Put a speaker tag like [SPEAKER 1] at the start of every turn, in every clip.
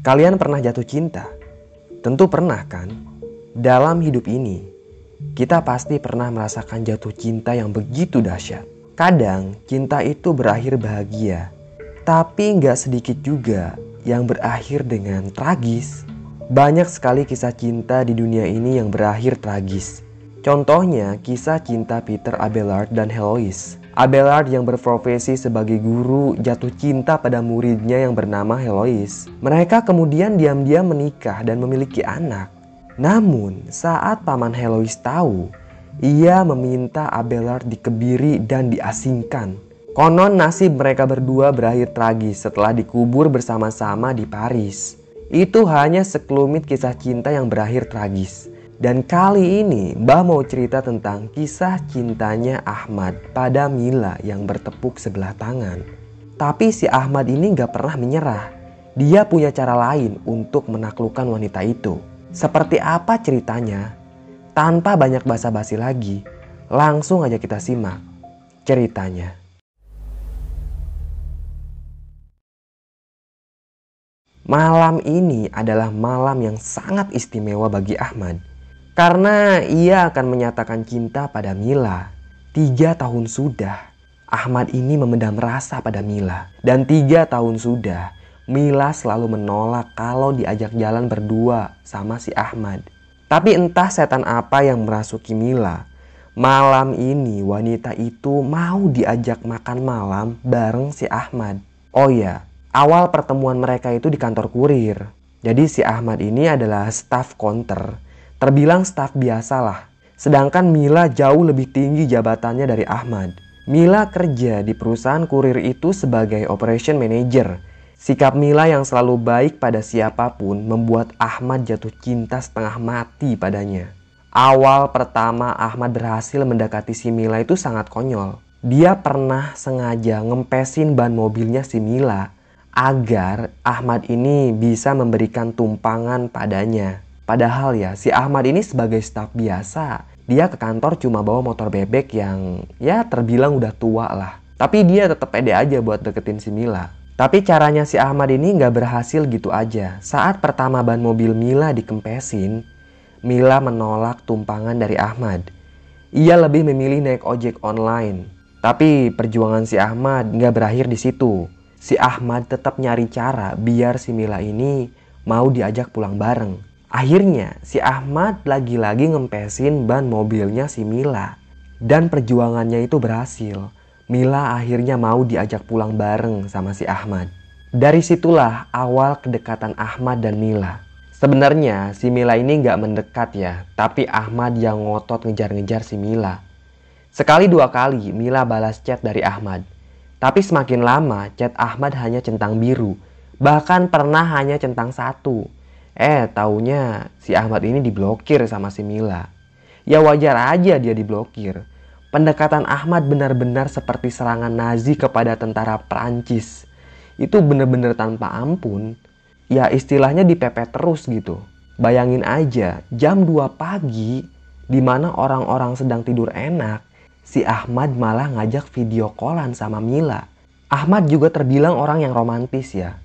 [SPEAKER 1] Kalian pernah jatuh cinta? Tentu pernah kan? Dalam hidup ini, kita pasti pernah merasakan jatuh cinta yang begitu dahsyat. Kadang cinta itu berakhir bahagia, tapi nggak sedikit juga yang berakhir dengan tragis. Banyak sekali kisah cinta di dunia ini yang berakhir tragis. Contohnya kisah cinta Peter Abelard dan Heloise. Abelard yang berprofesi sebagai guru jatuh cinta pada muridnya yang bernama Heloise. Mereka kemudian diam-diam menikah dan memiliki anak. Namun saat paman Heloise tahu, ia meminta Abelard dikebiri dan diasingkan. Konon nasib mereka berdua berakhir tragis setelah dikubur bersama-sama di Paris. Itu hanya sekelumit kisah cinta yang berakhir tragis. Dan kali ini Mbah mau cerita tentang kisah cintanya Ahmad pada Mila yang bertepuk sebelah tangan. Tapi si Ahmad ini gak pernah menyerah. Dia punya cara lain untuk menaklukkan wanita itu. Seperti apa ceritanya? Tanpa banyak basa-basi lagi, langsung aja kita simak ceritanya. Malam ini adalah malam yang sangat istimewa bagi Ahmad karena ia akan menyatakan cinta pada Mila. Tiga tahun sudah Ahmad ini memendam rasa pada Mila. Dan tiga tahun sudah Mila selalu menolak kalau diajak jalan berdua sama si Ahmad. Tapi entah setan apa yang merasuki Mila. Malam ini wanita itu mau diajak makan malam bareng si Ahmad. Oh ya, awal pertemuan mereka itu di kantor kurir. Jadi si Ahmad ini adalah staff counter Terbilang staf biasa lah. Sedangkan Mila jauh lebih tinggi jabatannya dari Ahmad. Mila kerja di perusahaan kurir itu sebagai operation manager. Sikap Mila yang selalu baik pada siapa pun membuat Ahmad jatuh cinta setengah mati padanya. Awal pertama Ahmad berhasil mendekati si Mila itu sangat konyol. Dia pernah sengaja ngempesin ban mobilnya si Mila agar Ahmad ini bisa memberikan tumpangan padanya. Padahal ya si Ahmad ini sebagai staf biasa. Dia ke kantor cuma bawa motor bebek yang ya terbilang udah tua lah. Tapi dia tetap pede aja buat deketin si Mila. Tapi caranya si Ahmad ini nggak berhasil gitu aja. Saat pertama ban mobil Mila dikempesin, Mila menolak tumpangan dari Ahmad. Ia lebih memilih naik ojek online. Tapi perjuangan si Ahmad nggak berakhir di situ. Si Ahmad tetap nyari cara biar si Mila ini mau diajak pulang bareng. Akhirnya si Ahmad lagi-lagi ngempesin ban mobilnya si Mila. Dan perjuangannya itu berhasil. Mila akhirnya mau diajak pulang bareng sama si Ahmad. Dari situlah awal kedekatan Ahmad dan Mila. Sebenarnya si Mila ini nggak mendekat ya, tapi Ahmad yang ngotot ngejar-ngejar si Mila. Sekali dua kali Mila balas chat dari Ahmad. Tapi semakin lama chat Ahmad hanya centang biru. Bahkan pernah hanya centang satu. Eh, taunya si Ahmad ini diblokir sama si Mila. Ya wajar aja dia diblokir. Pendekatan Ahmad benar-benar seperti serangan Nazi kepada tentara Prancis. Itu benar-benar tanpa ampun. Ya istilahnya dipepet terus gitu. Bayangin aja jam 2 pagi di mana orang-orang sedang tidur enak, si Ahmad malah ngajak video callan sama Mila. Ahmad juga terbilang orang yang romantis ya.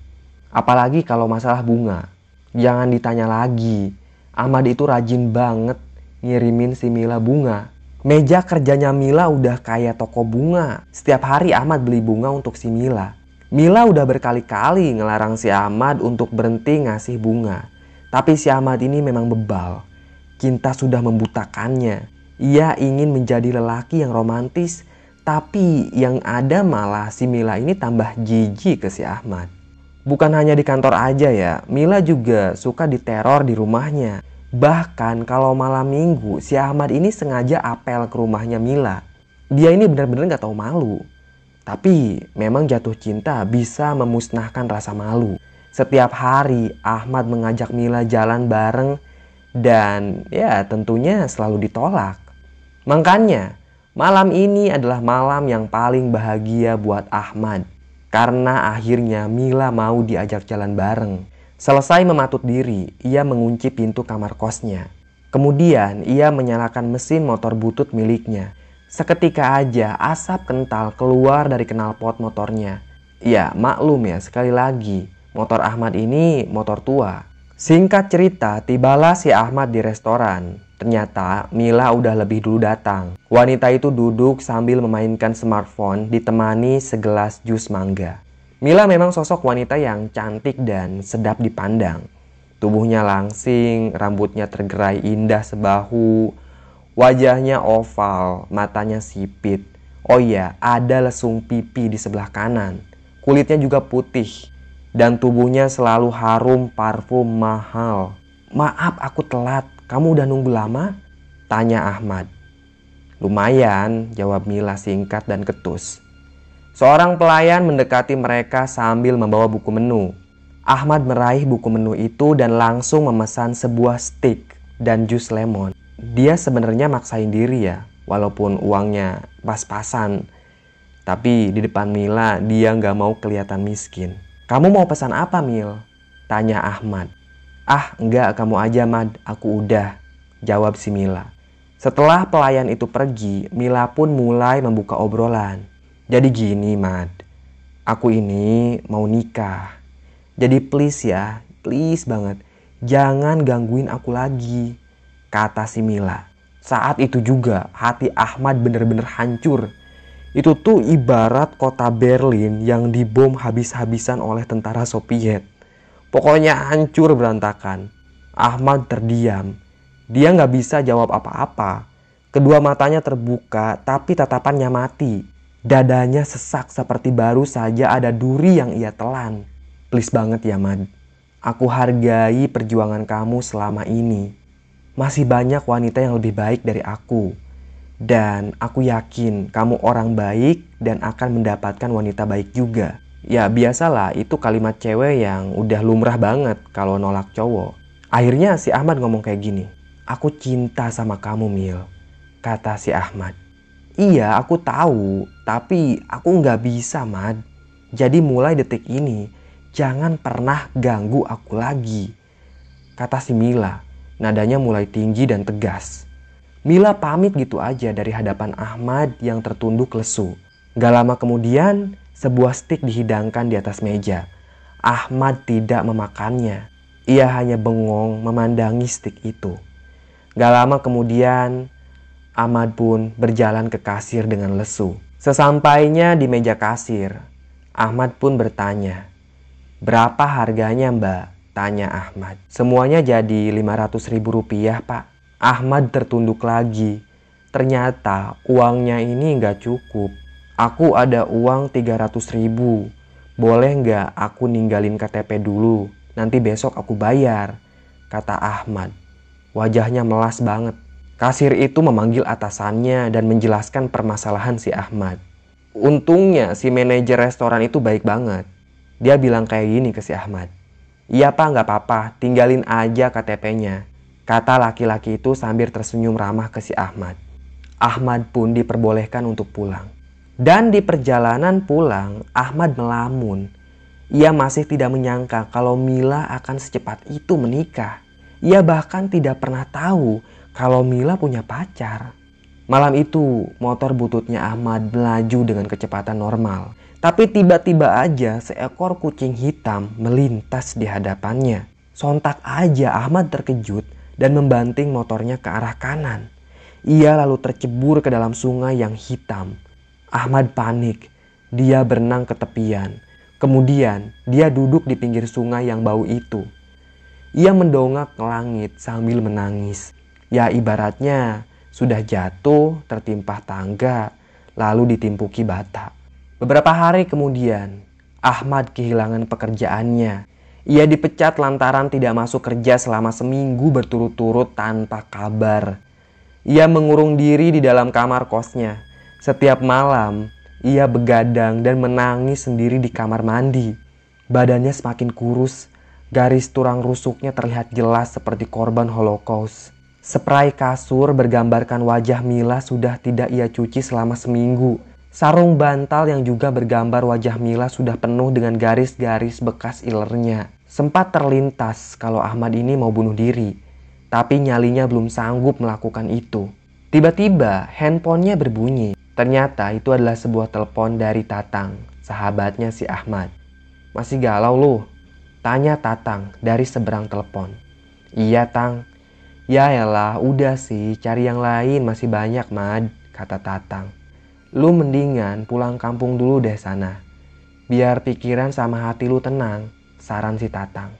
[SPEAKER 1] Apalagi kalau masalah bunga. Jangan ditanya lagi. Ahmad itu rajin banget ngirimin si Mila bunga. Meja kerjanya Mila udah kayak toko bunga. Setiap hari Ahmad beli bunga untuk si Mila. Mila udah berkali-kali ngelarang si Ahmad untuk berhenti ngasih bunga. Tapi si Ahmad ini memang bebal. Cinta sudah membutakannya. Ia ingin menjadi lelaki yang romantis, tapi yang ada malah si Mila ini tambah jijik ke si Ahmad. Bukan hanya di kantor aja ya, Mila juga suka diteror di rumahnya. Bahkan kalau malam minggu, si Ahmad ini sengaja apel ke rumahnya Mila. Dia ini benar-benar gak tahu malu. Tapi memang jatuh cinta bisa memusnahkan rasa malu. Setiap hari Ahmad mengajak Mila jalan bareng dan ya tentunya selalu ditolak. Makanya malam ini adalah malam yang paling bahagia buat Ahmad. Karena akhirnya Mila mau diajak jalan bareng. Selesai mematut diri, ia mengunci pintu kamar kosnya. Kemudian ia menyalakan mesin motor butut miliknya. Seketika aja asap kental keluar dari knalpot motornya. Ya maklum ya sekali lagi Motor Ahmad ini motor tua. Singkat cerita, tibalah si Ahmad di restoran. Ternyata Mila udah lebih dulu datang. Wanita itu duduk sambil memainkan smartphone ditemani segelas jus mangga. Mila memang sosok wanita yang cantik dan sedap dipandang. Tubuhnya langsing, rambutnya tergerai indah sebahu, wajahnya oval, matanya sipit. Oh iya, ada lesung pipi di sebelah kanan. Kulitnya juga putih dan tubuhnya selalu harum parfum mahal. Maaf aku telat, kamu udah nunggu lama? Tanya Ahmad. Lumayan, jawab Mila singkat dan ketus. Seorang pelayan mendekati mereka sambil membawa buku menu. Ahmad meraih buku menu itu dan langsung memesan sebuah steak dan jus lemon. Dia sebenarnya maksain diri ya, walaupun uangnya pas-pasan. Tapi di depan Mila dia nggak mau kelihatan miskin. Kamu mau pesan apa Mil? Tanya Ahmad. Ah, enggak, kamu aja, Mad. Aku udah, jawab si Mila. Setelah pelayan itu pergi, Mila pun mulai membuka obrolan. Jadi gini, Mad. Aku ini mau nikah. Jadi please ya, please banget. Jangan gangguin aku lagi, kata si Mila. Saat itu juga hati Ahmad bener-bener hancur. Itu tuh ibarat kota Berlin yang dibom habis-habisan oleh tentara Soviet. Pokoknya hancur berantakan. Ahmad terdiam. Dia nggak bisa jawab apa-apa. Kedua matanya terbuka tapi tatapannya mati. Dadanya sesak seperti baru saja ada duri yang ia telan. Please banget ya Mad. Aku hargai perjuangan kamu selama ini. Masih banyak wanita yang lebih baik dari aku. Dan aku yakin kamu orang baik dan akan mendapatkan wanita baik juga. Ya biasalah itu kalimat cewek yang udah lumrah banget kalau nolak cowok. Akhirnya si Ahmad ngomong kayak gini. Aku cinta sama kamu Mil. Kata si Ahmad. Iya aku tahu tapi aku nggak bisa Mad. Jadi mulai detik ini jangan pernah ganggu aku lagi. Kata si Mila. Nadanya mulai tinggi dan tegas. Mila pamit gitu aja dari hadapan Ahmad yang tertunduk lesu. Gak lama kemudian sebuah stik dihidangkan di atas meja. Ahmad tidak memakannya. Ia hanya bengong memandangi stik itu. Gak lama kemudian, Ahmad pun berjalan ke kasir dengan lesu. Sesampainya di meja kasir, Ahmad pun bertanya, Berapa harganya mbak? Tanya Ahmad. Semuanya jadi 500 ribu rupiah pak. Ahmad tertunduk lagi. Ternyata uangnya ini nggak cukup. Aku ada uang 300 ribu. Boleh nggak aku ninggalin KTP dulu? Nanti besok aku bayar. Kata Ahmad. Wajahnya melas banget. Kasir itu memanggil atasannya dan menjelaskan permasalahan si Ahmad. Untungnya si manajer restoran itu baik banget. Dia bilang kayak gini ke si Ahmad. Iya pak nggak apa-apa, tinggalin aja KTP-nya. Kata laki-laki itu sambil tersenyum ramah ke si Ahmad. Ahmad pun diperbolehkan untuk pulang. Dan di perjalanan pulang, Ahmad melamun. Ia masih tidak menyangka kalau Mila akan secepat itu menikah. Ia bahkan tidak pernah tahu kalau Mila punya pacar. Malam itu, motor bututnya Ahmad melaju dengan kecepatan normal. Tapi tiba-tiba aja seekor kucing hitam melintas di hadapannya. Sontak aja Ahmad terkejut dan membanting motornya ke arah kanan. Ia lalu tercebur ke dalam sungai yang hitam. Ahmad panik. Dia berenang ke tepian. Kemudian dia duduk di pinggir sungai yang bau itu. Ia mendongak ke langit sambil menangis. Ya ibaratnya sudah jatuh tertimpa tangga lalu ditimpuki bata. Beberapa hari kemudian Ahmad kehilangan pekerjaannya. Ia dipecat lantaran tidak masuk kerja selama seminggu berturut-turut tanpa kabar. Ia mengurung diri di dalam kamar kosnya. Setiap malam, ia begadang dan menangis sendiri di kamar mandi. Badannya semakin kurus, garis tulang rusuknya terlihat jelas seperti korban holocaust. Spray kasur bergambarkan wajah Mila sudah tidak ia cuci selama seminggu. Sarung bantal yang juga bergambar wajah Mila sudah penuh dengan garis-garis bekas ilernya. Sempat terlintas kalau Ahmad ini mau bunuh diri, tapi nyalinya belum sanggup melakukan itu. Tiba-tiba handphonenya berbunyi. Ternyata itu adalah sebuah telepon dari Tatang, sahabatnya si Ahmad. Masih galau lu? Tanya Tatang dari seberang telepon. Iya Tang. Ya elah udah sih cari yang lain masih banyak Mad, kata Tatang. Lu mendingan pulang kampung dulu deh sana. Biar pikiran sama hati lu tenang, saran si Tatang.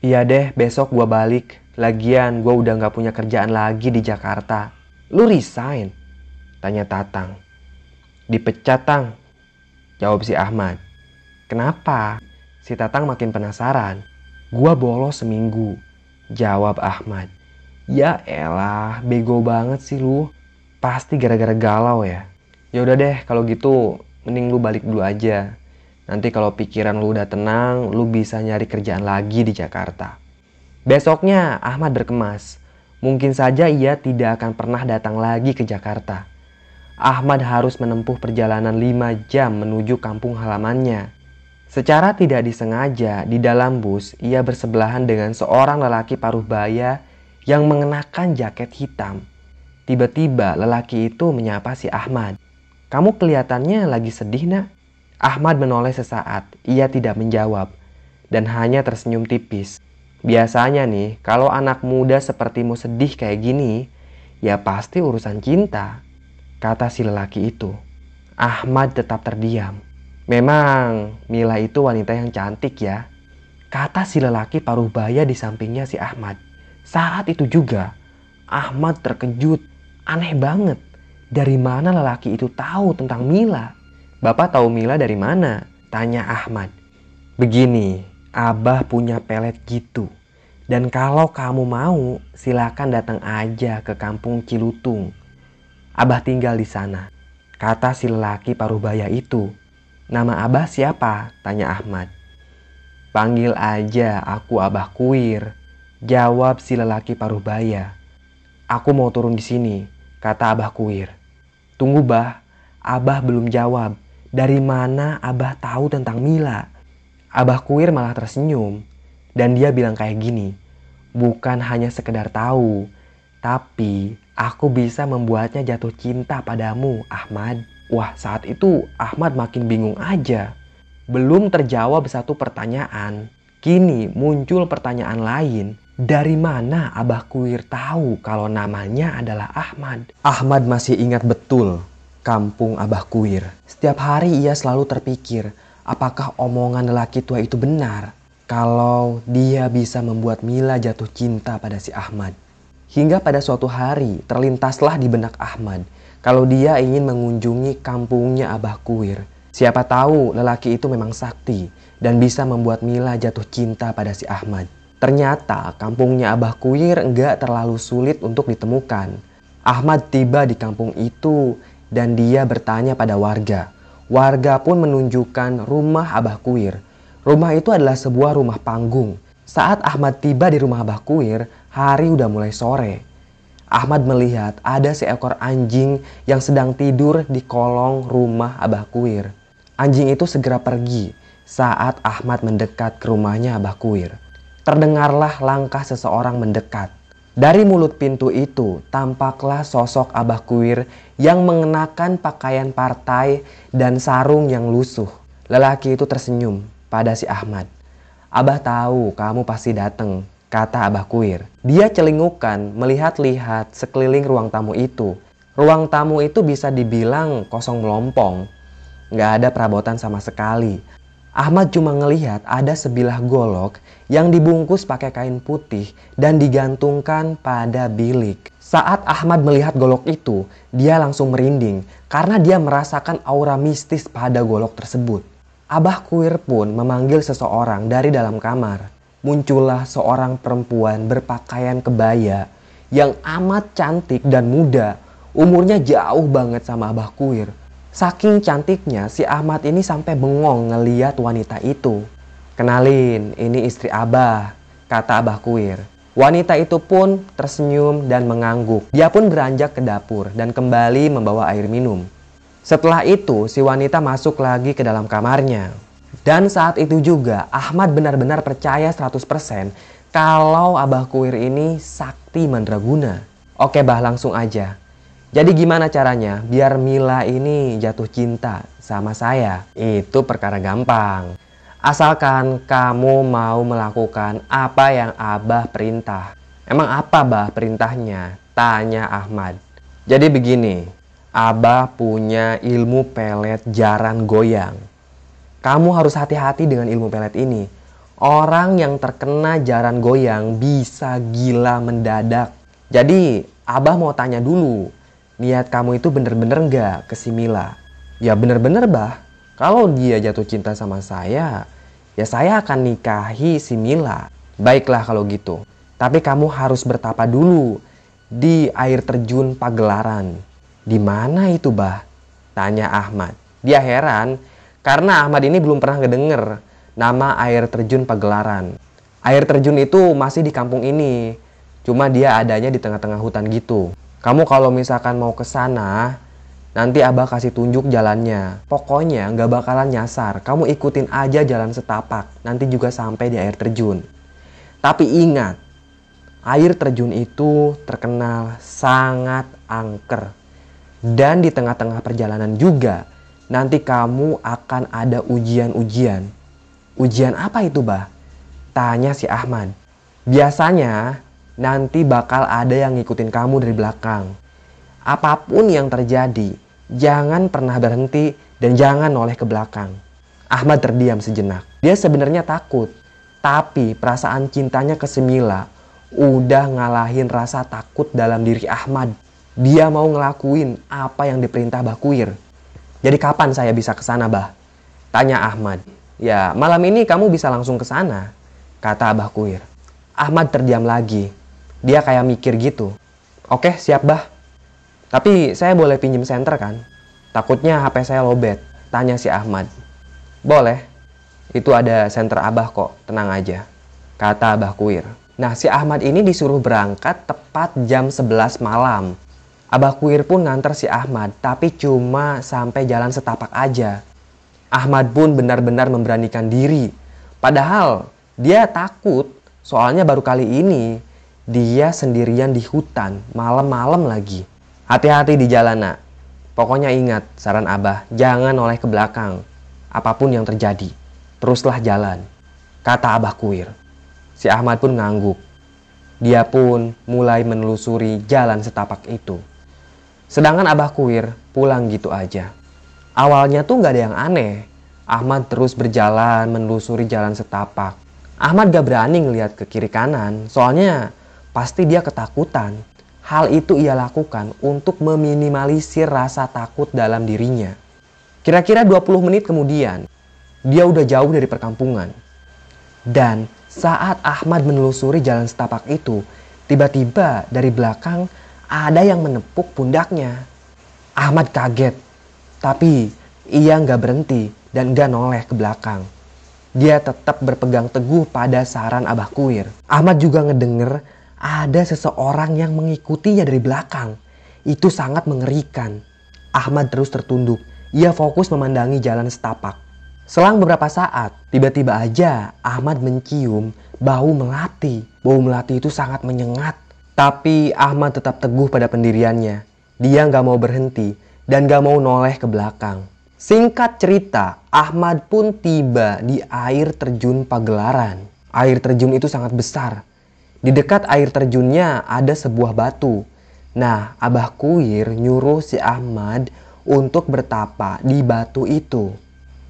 [SPEAKER 1] Iya deh besok gua balik. Lagian gua udah gak punya kerjaan lagi di Jakarta. Lu resign? Tanya Tatang. Dipecat Tang. Jawab si Ahmad. Kenapa? Si Tatang makin penasaran. Gua bolos seminggu. Jawab Ahmad. Ya elah, bego banget sih lu. Pasti gara-gara galau ya. Ya udah deh, kalau gitu mending lu balik dulu aja. Nanti kalau pikiran lu udah tenang, lu bisa nyari kerjaan lagi di Jakarta. Besoknya Ahmad berkemas. Mungkin saja ia tidak akan pernah datang lagi ke Jakarta. Ahmad harus menempuh perjalanan 5 jam menuju kampung halamannya. Secara tidak disengaja, di dalam bus ia bersebelahan dengan seorang lelaki paruh baya yang mengenakan jaket hitam. Tiba-tiba lelaki itu menyapa si Ahmad. Kamu kelihatannya lagi sedih nak? Ahmad menoleh sesaat, ia tidak menjawab dan hanya tersenyum tipis. Biasanya nih, kalau anak muda sepertimu sedih kayak gini, ya pasti urusan cinta, kata si lelaki itu. Ahmad tetap terdiam. Memang Mila itu wanita yang cantik ya. Kata si lelaki paruh baya di sampingnya si Ahmad. Saat itu juga Ahmad terkejut. Aneh banget. Dari mana lelaki itu tahu tentang Mila? Bapak tahu Mila dari mana? Tanya Ahmad. Begini, Abah punya pelet gitu. Dan kalau kamu mau, silakan datang aja ke kampung Cilutung. Abah tinggal di sana. Kata si lelaki paruh baya itu Nama Abah siapa? Tanya Ahmad. Panggil aja aku Abah Kuir. Jawab si lelaki paruh baya. Aku mau turun di sini, kata Abah Kuir. Tunggu bah, Abah belum jawab. Dari mana Abah tahu tentang Mila? Abah Kuir malah tersenyum. Dan dia bilang kayak gini. Bukan hanya sekedar tahu, tapi aku bisa membuatnya jatuh cinta padamu, Ahmad. Wah saat itu Ahmad makin bingung aja. Belum terjawab satu pertanyaan. Kini muncul pertanyaan lain. Dari mana Abah Kuir tahu kalau namanya adalah Ahmad? Ahmad masih ingat betul kampung Abah Kuir. Setiap hari ia selalu terpikir, apakah omongan lelaki tua itu benar? Kalau dia bisa membuat Mila jatuh cinta pada si Ahmad. Hingga pada suatu hari terlintaslah di benak Ahmad kalau dia ingin mengunjungi kampungnya Abah Kuir. Siapa tahu lelaki itu memang sakti dan bisa membuat Mila jatuh cinta pada si Ahmad. Ternyata kampungnya Abah Kuir enggak terlalu sulit untuk ditemukan. Ahmad tiba di kampung itu dan dia bertanya pada warga. Warga pun menunjukkan rumah Abah Kuir. Rumah itu adalah sebuah rumah panggung. Saat Ahmad tiba di rumah Abah Kuir, hari udah mulai sore. Ahmad melihat ada seekor anjing yang sedang tidur di kolong rumah Abah Kuir. Anjing itu segera pergi saat Ahmad mendekat ke rumahnya Abah Kuir. Terdengarlah langkah seseorang mendekat. Dari mulut pintu itu tampaklah sosok Abah Kuir yang mengenakan pakaian partai dan sarung yang lusuh. Lelaki itu tersenyum pada si Ahmad. Abah tahu kamu pasti datang kata Abah Kuir. Dia celingukan melihat-lihat sekeliling ruang tamu itu. Ruang tamu itu bisa dibilang kosong melompong. Nggak ada perabotan sama sekali. Ahmad cuma ngelihat ada sebilah golok yang dibungkus pakai kain putih dan digantungkan pada bilik. Saat Ahmad melihat golok itu, dia langsung merinding karena dia merasakan aura mistis pada golok tersebut. Abah Kuir pun memanggil seseorang dari dalam kamar muncullah seorang perempuan berpakaian kebaya yang amat cantik dan muda. Umurnya jauh banget sama Abah Kuir. Saking cantiknya si Ahmad ini sampai bengong ngeliat wanita itu. Kenalin, ini istri Abah, kata Abah Kuir. Wanita itu pun tersenyum dan mengangguk. Dia pun beranjak ke dapur dan kembali membawa air minum. Setelah itu, si wanita masuk lagi ke dalam kamarnya. Dan saat itu juga Ahmad benar-benar percaya 100% kalau Abah Kuir ini sakti mandraguna. Oke bah langsung aja. Jadi gimana caranya biar Mila ini jatuh cinta sama saya? Itu perkara gampang. Asalkan kamu mau melakukan apa yang Abah perintah. Emang apa bah perintahnya? Tanya Ahmad. Jadi begini, Abah punya ilmu pelet jaran goyang. Kamu harus hati-hati dengan ilmu pelet ini. Orang yang terkena jaran goyang bisa gila mendadak. Jadi, Abah mau tanya dulu, niat kamu itu bener-bener nggak ke si Mila? Ya bener-bener bah, kalau dia jatuh cinta sama saya, ya saya akan nikahi si Mila. Baiklah kalau gitu. Tapi kamu harus bertapa dulu di air terjun Pagelaran. Di mana itu, Bah? Tanya Ahmad. Dia heran karena Ahmad ini belum pernah ngedenger nama air terjun Pagelaran. Air terjun itu masih di kampung ini. Cuma dia adanya di tengah-tengah hutan gitu. Kamu kalau misalkan mau ke sana, nanti abah kasih tunjuk jalannya. Pokoknya nggak bakalan nyasar. Kamu ikutin aja jalan setapak. Nanti juga sampai di air terjun. Tapi ingat, air terjun itu terkenal sangat angker. Dan di tengah-tengah perjalanan juga, nanti kamu akan ada ujian-ujian. Ujian apa itu, Bah? Tanya si Ahmad. Biasanya nanti bakal ada yang ngikutin kamu dari belakang. Apa pun yang terjadi, jangan pernah berhenti dan jangan noleh ke belakang. Ahmad terdiam sejenak. Dia sebenarnya takut, tapi perasaan cintanya ke Semila udah ngalahin rasa takut dalam diri Ahmad. Dia mau ngelakuin apa yang diperintah Bakuir. Jadi kapan saya bisa ke sana, Bah? Tanya Ahmad. Ya, malam ini kamu bisa langsung ke sana, kata Abah Kuir. Ahmad terdiam lagi. Dia kayak mikir gitu. Oke, siap bah. Tapi saya boleh pinjem senter kan? Takutnya HP saya lobet. Tanya si Ahmad. Boleh. Itu ada senter Abah kok, tenang aja. Kata Abah Kuir. Nah, si Ahmad ini disuruh berangkat tepat jam 11 malam. Abah Kuir pun nganter si Ahmad, tapi cuma sampai jalan setapak aja. Ahmad pun benar-benar memberanikan diri. Padahal dia takut, soalnya baru kali ini dia sendirian di hutan, malam-malam lagi. Hati-hati di jalan, nak. Pokoknya ingat, saran Abah, jangan oleh ke belakang. Apa pun yang terjadi, teruslah jalan. Kata Abah Kuir. Si Ahmad pun ngangguk. Dia pun mulai menelusuri jalan setapak itu. Sedangkan Abah Kuir pulang gitu aja. Awalnya tuh gak ada yang aneh. Ahmad terus berjalan menelusuri jalan setapak. Ahmad gak berani ngeliat ke kiri kanan, soalnya pasti dia ketakutan. Hal itu ia lakukan untuk meminimalisir rasa takut dalam dirinya. Kira-kira 20 menit kemudian, dia udah jauh dari perkampungan. Dan saat Ahmad menelusuri jalan setapak itu, tiba-tiba dari belakang ada yang menepuk pundaknya. Ahmad kaget, tapi ia nggak berhenti dan nggak noleh ke belakang. Dia tetap berpegang teguh pada saran Abah Kuir. Ahmad juga ngedenger ada seseorang yang mengikutinya dari belakang. Itu sangat mengerikan. Ahmad terus tertunduk. Ia fokus memandangi jalan setapak. Selang beberapa saat, tiba-tiba aja Ahmad mencium bau melati. Bau melati itu sangat menyengat. Tapi Ahmad tetap teguh pada pendiriannya. Dia nggak mau berhenti dan gak mau noleh ke belakang. Singkat cerita, Ahmad pun tiba di air terjun Pagelaran. Air terjun itu sangat besar di dekat air terjunnya ada sebuah batu. Nah, Abah Kuir nyuruh si Ahmad untuk bertapa di batu itu.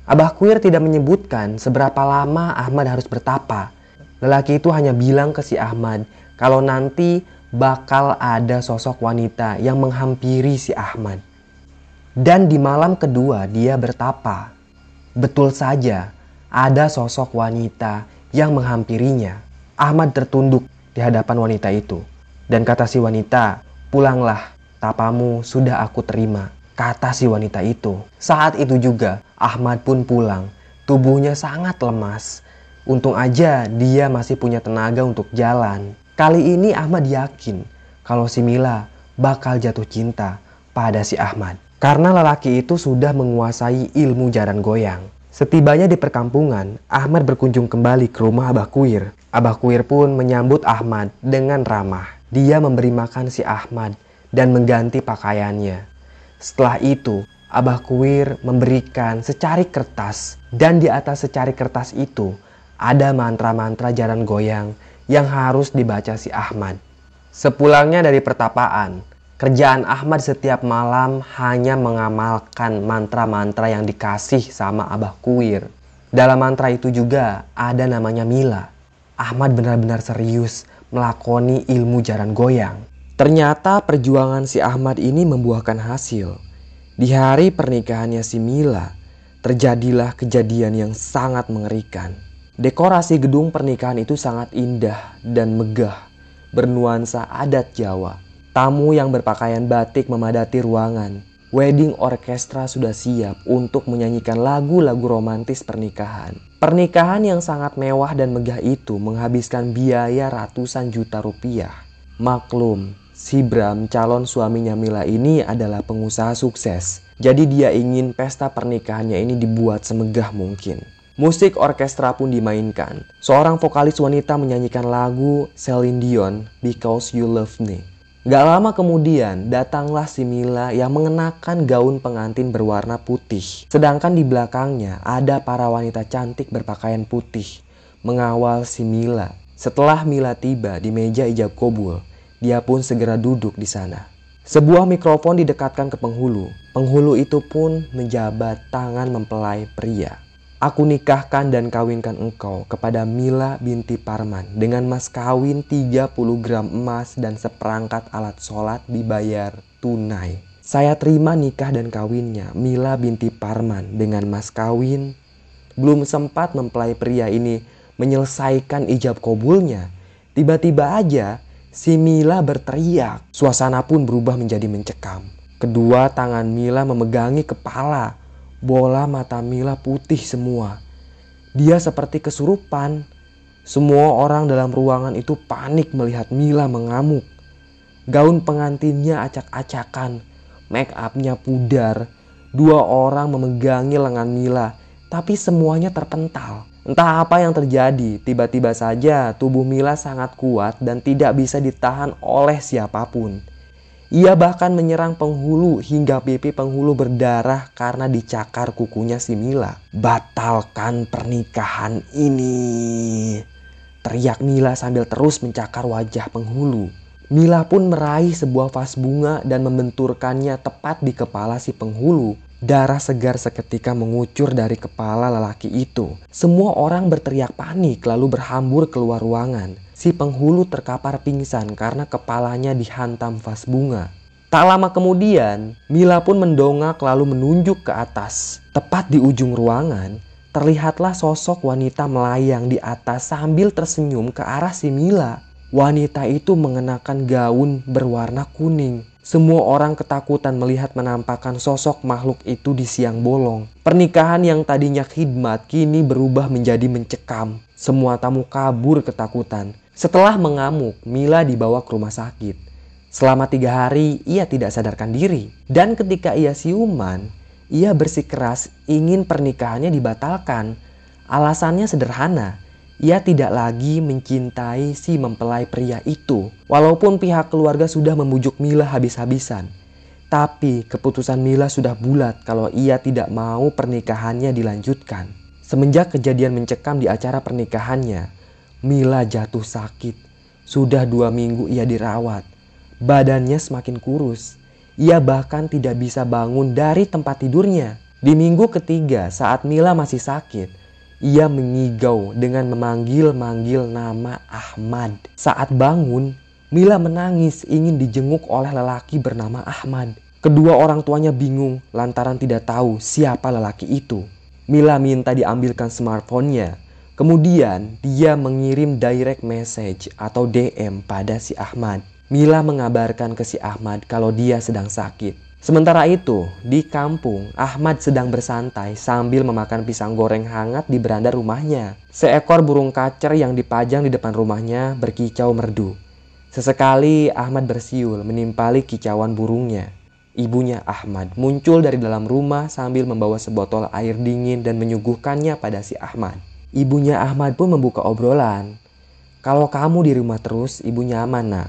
[SPEAKER 1] Abah Kuir tidak menyebutkan seberapa lama Ahmad harus bertapa. Lelaki itu hanya bilang ke si Ahmad kalau nanti bakal ada sosok wanita yang menghampiri si Ahmad. Dan di malam kedua dia bertapa. Betul saja, ada sosok wanita yang menghampirinya. Ahmad tertunduk di hadapan wanita itu. Dan kata si wanita, pulanglah, tapamu sudah aku terima. Kata si wanita itu. Saat itu juga Ahmad pun pulang. Tubuhnya sangat lemas. Untung aja dia masih punya tenaga untuk jalan. Kali ini Ahmad yakin kalau si Mila bakal jatuh cinta pada si Ahmad. Karena lelaki itu sudah menguasai ilmu jaran goyang. Setibanya di perkampungan, Ahmad berkunjung kembali ke rumah Abah Kuir. Abah Kuir pun menyambut Ahmad dengan ramah. Dia memberi makan si Ahmad dan mengganti pakaiannya. Setelah itu, Abah Kuir memberikan secari kertas dan di atas secari kertas itu ada mantra-mantra jaran goyang yang harus dibaca si Ahmad. Sepulangnya dari pertapaan, kerjaan Ahmad setiap malam hanya mengamalkan mantra-mantra yang dikasih sama Abah Kuir. Dalam mantra itu juga ada namanya Mila. Ahmad benar-benar serius melakoni ilmu jaran goyang. Ternyata perjuangan si Ahmad ini membuahkan hasil. Di hari pernikahannya si Mila, terjadilah kejadian yang sangat mengerikan. Dekorasi gedung pernikahan itu sangat indah dan megah, bernuansa adat Jawa. Tamu yang berpakaian batik memadati ruangan. Wedding orkestra sudah siap untuk menyanyikan lagu-lagu romantis pernikahan. Pernikahan yang sangat mewah dan megah itu menghabiskan biaya ratusan juta rupiah. Maklum, Si Bram, calon suaminya Mila ini adalah pengusaha sukses. Jadi dia ingin pesta pernikahannya ini dibuat semegah mungkin. Musik orkestra pun dimainkan. Seorang vokalis wanita menyanyikan lagu Celine Dion, Because You Love Me. Gak lama kemudian datanglah si Mila yang mengenakan gaun pengantin berwarna putih. Sedangkan di belakangnya ada para wanita cantik berpakaian putih mengawal si Mila. Setelah Mila tiba di meja ijab kobul, dia pun segera duduk di sana. Sebuah mikrofon didekatkan ke penghulu. Penghulu itu pun menjabat tangan mempelai pria. Aku nikahkan dan kawinkan engkau kepada Mila binti Parman dengan mas kawin 30 gram emas dan seperangkat alat sholat dibayar tunai. Saya terima nikah dan kawinnya Mila binti Parman dengan mas kawin. Belum sempat mempelai pria ini menyelesaikan ijab kobulnya. Tiba-tiba aja Si Mila berteriak. Suasana pun berubah menjadi mencekam. Kedua tangan Mila memegangi kepala. Bola mata Mila putih semua. Dia seperti kesurupan. Semua orang dalam ruangan itu panik melihat Mila mengamuk. Gaun pengantinnya acak-acakan. Make upnya pudar. Dua orang memegangi lengan Mila. Tapi semuanya terpental. Entah apa yang terjadi, tiba-tiba saja tubuh Mila sangat kuat dan tidak bisa ditahan oleh siapa pun. Ia bahkan menyerang penghulu hingga pipi penghulu berdarah karena dicakar kukunya si Mila. Batalkan pernikahan ini. Teriak Mila sambil terus mencakar wajah penghulu. Mila pun meraih sebuah vas bunga dan membenturkannya tepat di kepala si penghulu Darah segar seketika mengucur dari kepala lelaki itu. Semua orang berteriak panik lalu berhambur keluar ruangan. Si penghulu terkapar pingsan karena kepalanya dihantam vas bunga. Tak lama kemudian, Mila pun mendongak lalu menunjuk ke atas. Tepat di ujung ruangan, terlihatlah sosok wanita melayang di atas sambil tersenyum ke arah si Mila. Wanita itu mengenakan gaun berwarna kuning. Semua orang ketakutan melihat menampakkan sosok makhluk itu di siang bolong. Pernikahan yang tadinya khidmat kini berubah menjadi mencekam. Semua tamu kabur ketakutan. Setelah mengamuk, Mila dibawa ke rumah sakit. Selama tiga hari, ia tidak sadarkan diri. Dan ketika ia siuman, ia bersikeras ingin pernikahannya dibatalkan. Alasannya sederhana, ia tidak lagi mencintai si mempelai pria itu. Walaupun pihak keluarga sudah membujuk Mila habis-habisan. Tapi keputusan Mila sudah bulat kalau ia tidak mau pernikahannya dilanjutkan. Semenjak kejadian mencekam di acara pernikahannya, Mila jatuh sakit. Sudah dua minggu ia dirawat. Badannya semakin kurus. Ia bahkan tidak bisa bangun dari tempat tidurnya. Di minggu ketiga saat Mila masih sakit, ia mengigau dengan memanggil-manggil nama Ahmad. Saat bangun, Mila menangis ingin dijenguk oleh lelaki bernama Ahmad. Kedua orang tuanya bingung lantaran tidak tahu siapa lelaki itu. Mila minta diambilkan smartphone-nya. Kemudian dia mengirim direct message atau DM pada si Ahmad. Mila mengabarkan ke si Ahmad kalau dia sedang sakit. Sementara itu, di kampung, Ahmad sedang bersantai sambil memakan pisang goreng hangat di beranda rumahnya. Seekor burung kacer yang dipajang di depan rumahnya berkicau merdu. Sesekali Ahmad bersiul menimpali kicauan burungnya. Ibunya Ahmad muncul dari dalam rumah sambil membawa sebotol air dingin dan menyuguhkannya pada si Ahmad. Ibunya Ahmad pun membuka obrolan. Kalau kamu di rumah terus, ibu nyaman nak.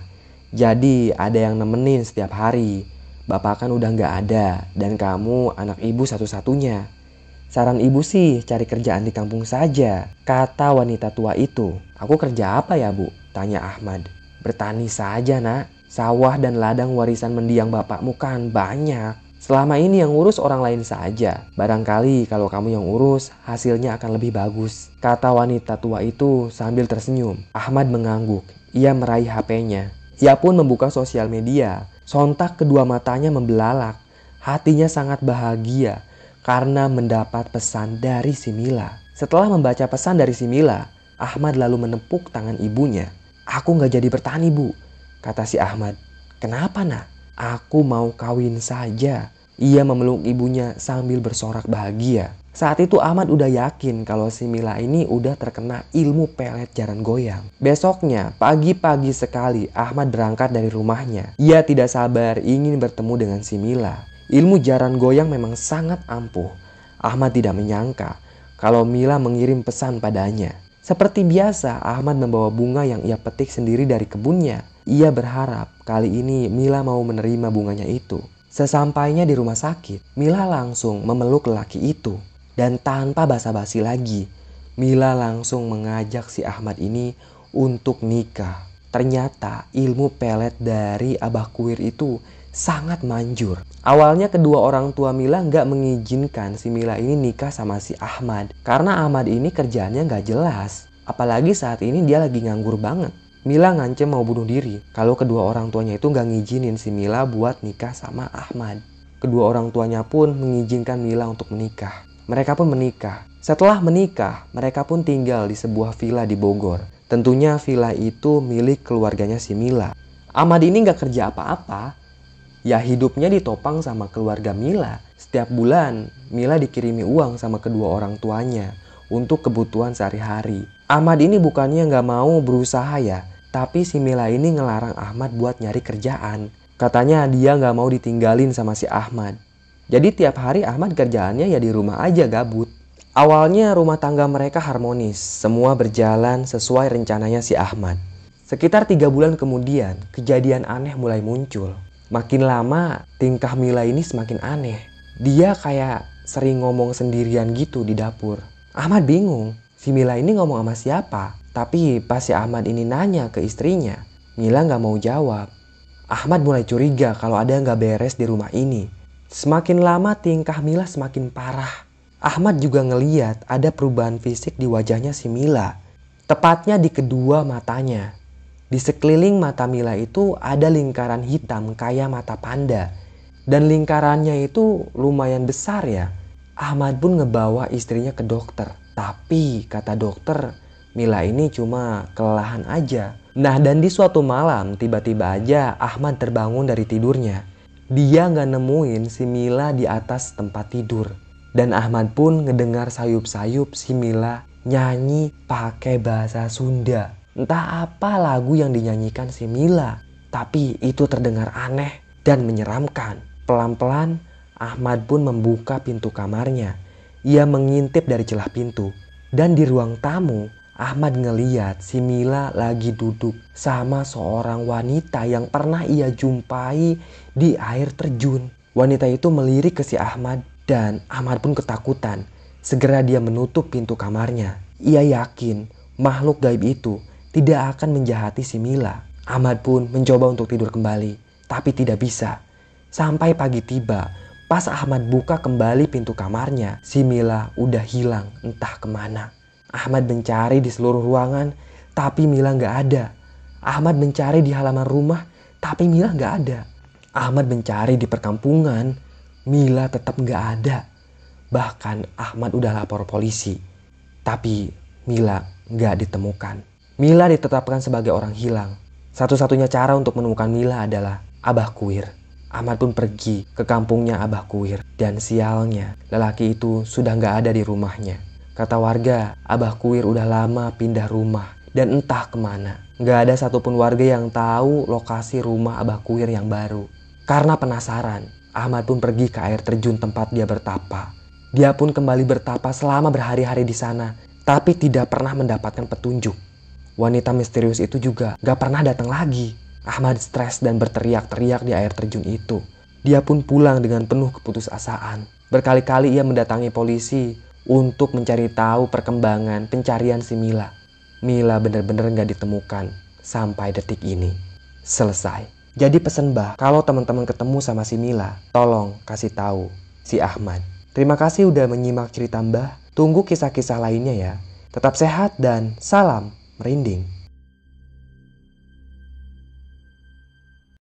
[SPEAKER 1] Jadi ada yang nemenin setiap hari Bapak kan udah nggak ada dan kamu anak ibu satu-satunya. Saran ibu sih cari kerjaan di kampung saja, kata wanita tua itu. Aku kerja apa ya bu? Tanya Ahmad. Bertani saja nak, sawah dan ladang warisan mendiang bapakmu kan banyak. Selama ini yang urus orang lain saja. Barangkali kalau kamu yang urus, hasilnya akan lebih bagus. Kata wanita tua itu sambil tersenyum. Ahmad mengangguk. Ia meraih HP-nya. Ia pun membuka sosial media. Sontak kedua matanya membelalak. Hatinya sangat bahagia karena mendapat pesan dari si Mila. Setelah membaca pesan dari si Mila, Ahmad lalu menepuk tangan ibunya. Aku nggak jadi bertani bu, kata si Ahmad. Kenapa nak? Aku mau kawin saja. Ia memeluk ibunya sambil bersorak bahagia. Saat itu Ahmad udah yakin kalau si Mila ini udah terkena ilmu pelet jaran goyang. Besoknya, pagi-pagi sekali Ahmad berangkat dari rumahnya. Ia tidak sabar ingin bertemu dengan si Mila. Ilmu jaran goyang memang sangat ampuh. Ahmad tidak menyangka kalau Mila mengirim pesan padanya. Seperti biasa, Ahmad membawa bunga yang ia petik sendiri dari kebunnya. Ia berharap kali ini Mila mau menerima bunganya itu. Sesampainya di rumah sakit, Mila langsung memeluk lelaki itu. Dan tanpa basa-basi lagi, Mila langsung mengajak si Ahmad ini untuk nikah. Ternyata ilmu pelet dari Abah Kuir itu sangat manjur. Awalnya kedua orang tua Mila nggak mengizinkan si Mila ini nikah sama si Ahmad. Karena Ahmad ini kerjaannya nggak jelas. Apalagi saat ini dia lagi nganggur banget. Mila ngancem mau bunuh diri kalau kedua orang tuanya itu nggak ngizinin si Mila buat nikah sama Ahmad. Kedua orang tuanya pun mengizinkan Mila untuk menikah. Mereka pun menikah. Setelah menikah, mereka pun tinggal di sebuah villa di Bogor. Tentunya villa itu milik keluarganya si Mila. Ahmad ini nggak kerja apa-apa. Ya hidupnya ditopang sama keluarga Mila. Setiap bulan, Mila dikirimi uang sama kedua orang tuanya untuk kebutuhan sehari-hari. Ahmad ini bukannya nggak mau berusaha ya, tapi si Mila ini ngelarang Ahmad buat nyari kerjaan. Katanya dia nggak mau ditinggalin sama si Ahmad. Jadi tiap hari Ahmad kerjaannya ya di rumah aja gabut. Awalnya rumah tangga mereka harmonis, semua berjalan sesuai rencananya si Ahmad. Sekitar tiga bulan kemudian, kejadian aneh mulai muncul. Makin lama, tingkah Mila ini semakin aneh. Dia kayak sering ngomong sendirian gitu di dapur. Ahmad bingung, si Mila ini ngomong sama siapa? Tapi pas si Ahmad ini nanya ke istrinya, Mila nggak mau jawab. Ahmad mulai curiga kalau ada nggak beres di rumah ini. Semakin lama tingkah Mila semakin parah. Ahmad juga ngeliat ada perubahan fisik di wajahnya si Mila. Tepatnya di kedua matanya. Di sekeliling mata Mila itu ada lingkaran hitam kayak mata panda. Dan lingkarannya itu lumayan besar ya. Ahmad pun ngebawa istrinya ke dokter. Tapi kata dokter, Mila ini cuma kelelahan aja. Nah dan di suatu malam tiba-tiba aja Ahmad terbangun dari tidurnya dia nggak nemuin si Mila di atas tempat tidur. Dan Ahmad pun ngedengar sayup-sayup si Mila nyanyi pakai bahasa Sunda. Entah apa lagu yang dinyanyikan si Mila. Tapi itu terdengar aneh dan menyeramkan. Pelan-pelan Ahmad pun membuka pintu kamarnya. Ia mengintip dari celah pintu. Dan di ruang tamu Ahmad ngeliat si Mila lagi duduk sama seorang wanita yang pernah ia jumpai di air terjun. Wanita itu melirik ke si Ahmad dan Ahmad pun ketakutan. Segera dia menutup pintu kamarnya. Ia yakin makhluk gaib itu tidak akan menjahati si Mila. Ahmad pun mencoba untuk tidur kembali, tapi tidak bisa. Sampai pagi tiba, pas Ahmad buka kembali pintu kamarnya, si Mila udah hilang entah ke mana. Ahmad mencari di seluruh ruangan, tapi Mila nggak ada. Ahmad mencari di halaman rumah, tapi Mila nggak ada. Ahmad mencari di perkampungan, Mila tetap nggak ada. Bahkan Ahmad udah lapor polisi, tapi Mila nggak ditemukan. Mila ditetapkan sebagai orang hilang. Satu-satunya cara untuk menemukan Mila adalah Abah Kuir. Ahmad pun pergi ke kampungnya Abah Kuir. Dan sialnya, lelaki itu sudah nggak ada di rumahnya. Kata warga, Abah Kuir udah lama pindah rumah dan entah ke mana. Gak ada satupun warga yang tahu lokasi rumah Abah Kuir yang baru. Karena penasaran, Ahmad pun pergi ke air terjun tempat dia bertapa. Dia pun kembali bertapa selama berhari-hari di sana, tapi tidak pernah mendapatkan petunjuk. Wanita misterius itu juga gak pernah datang lagi. Ahmad stres dan berteriak-teriak di air terjun itu. Dia pun pulang dengan penuh keputusasaan. Berkali-kali ia mendatangi polisi untuk mencari tahu perkembangan pencarian si Mila. Mila benar-benar nggak ditemukan sampai detik ini. Selesai. Jadi pesen bah, kalau teman-teman ketemu sama si Mila, tolong kasih tahu si Ahmad. Terima kasih udah menyimak cerita Mbah. Tunggu kisah-kisah lainnya ya. Tetap sehat dan salam merinding.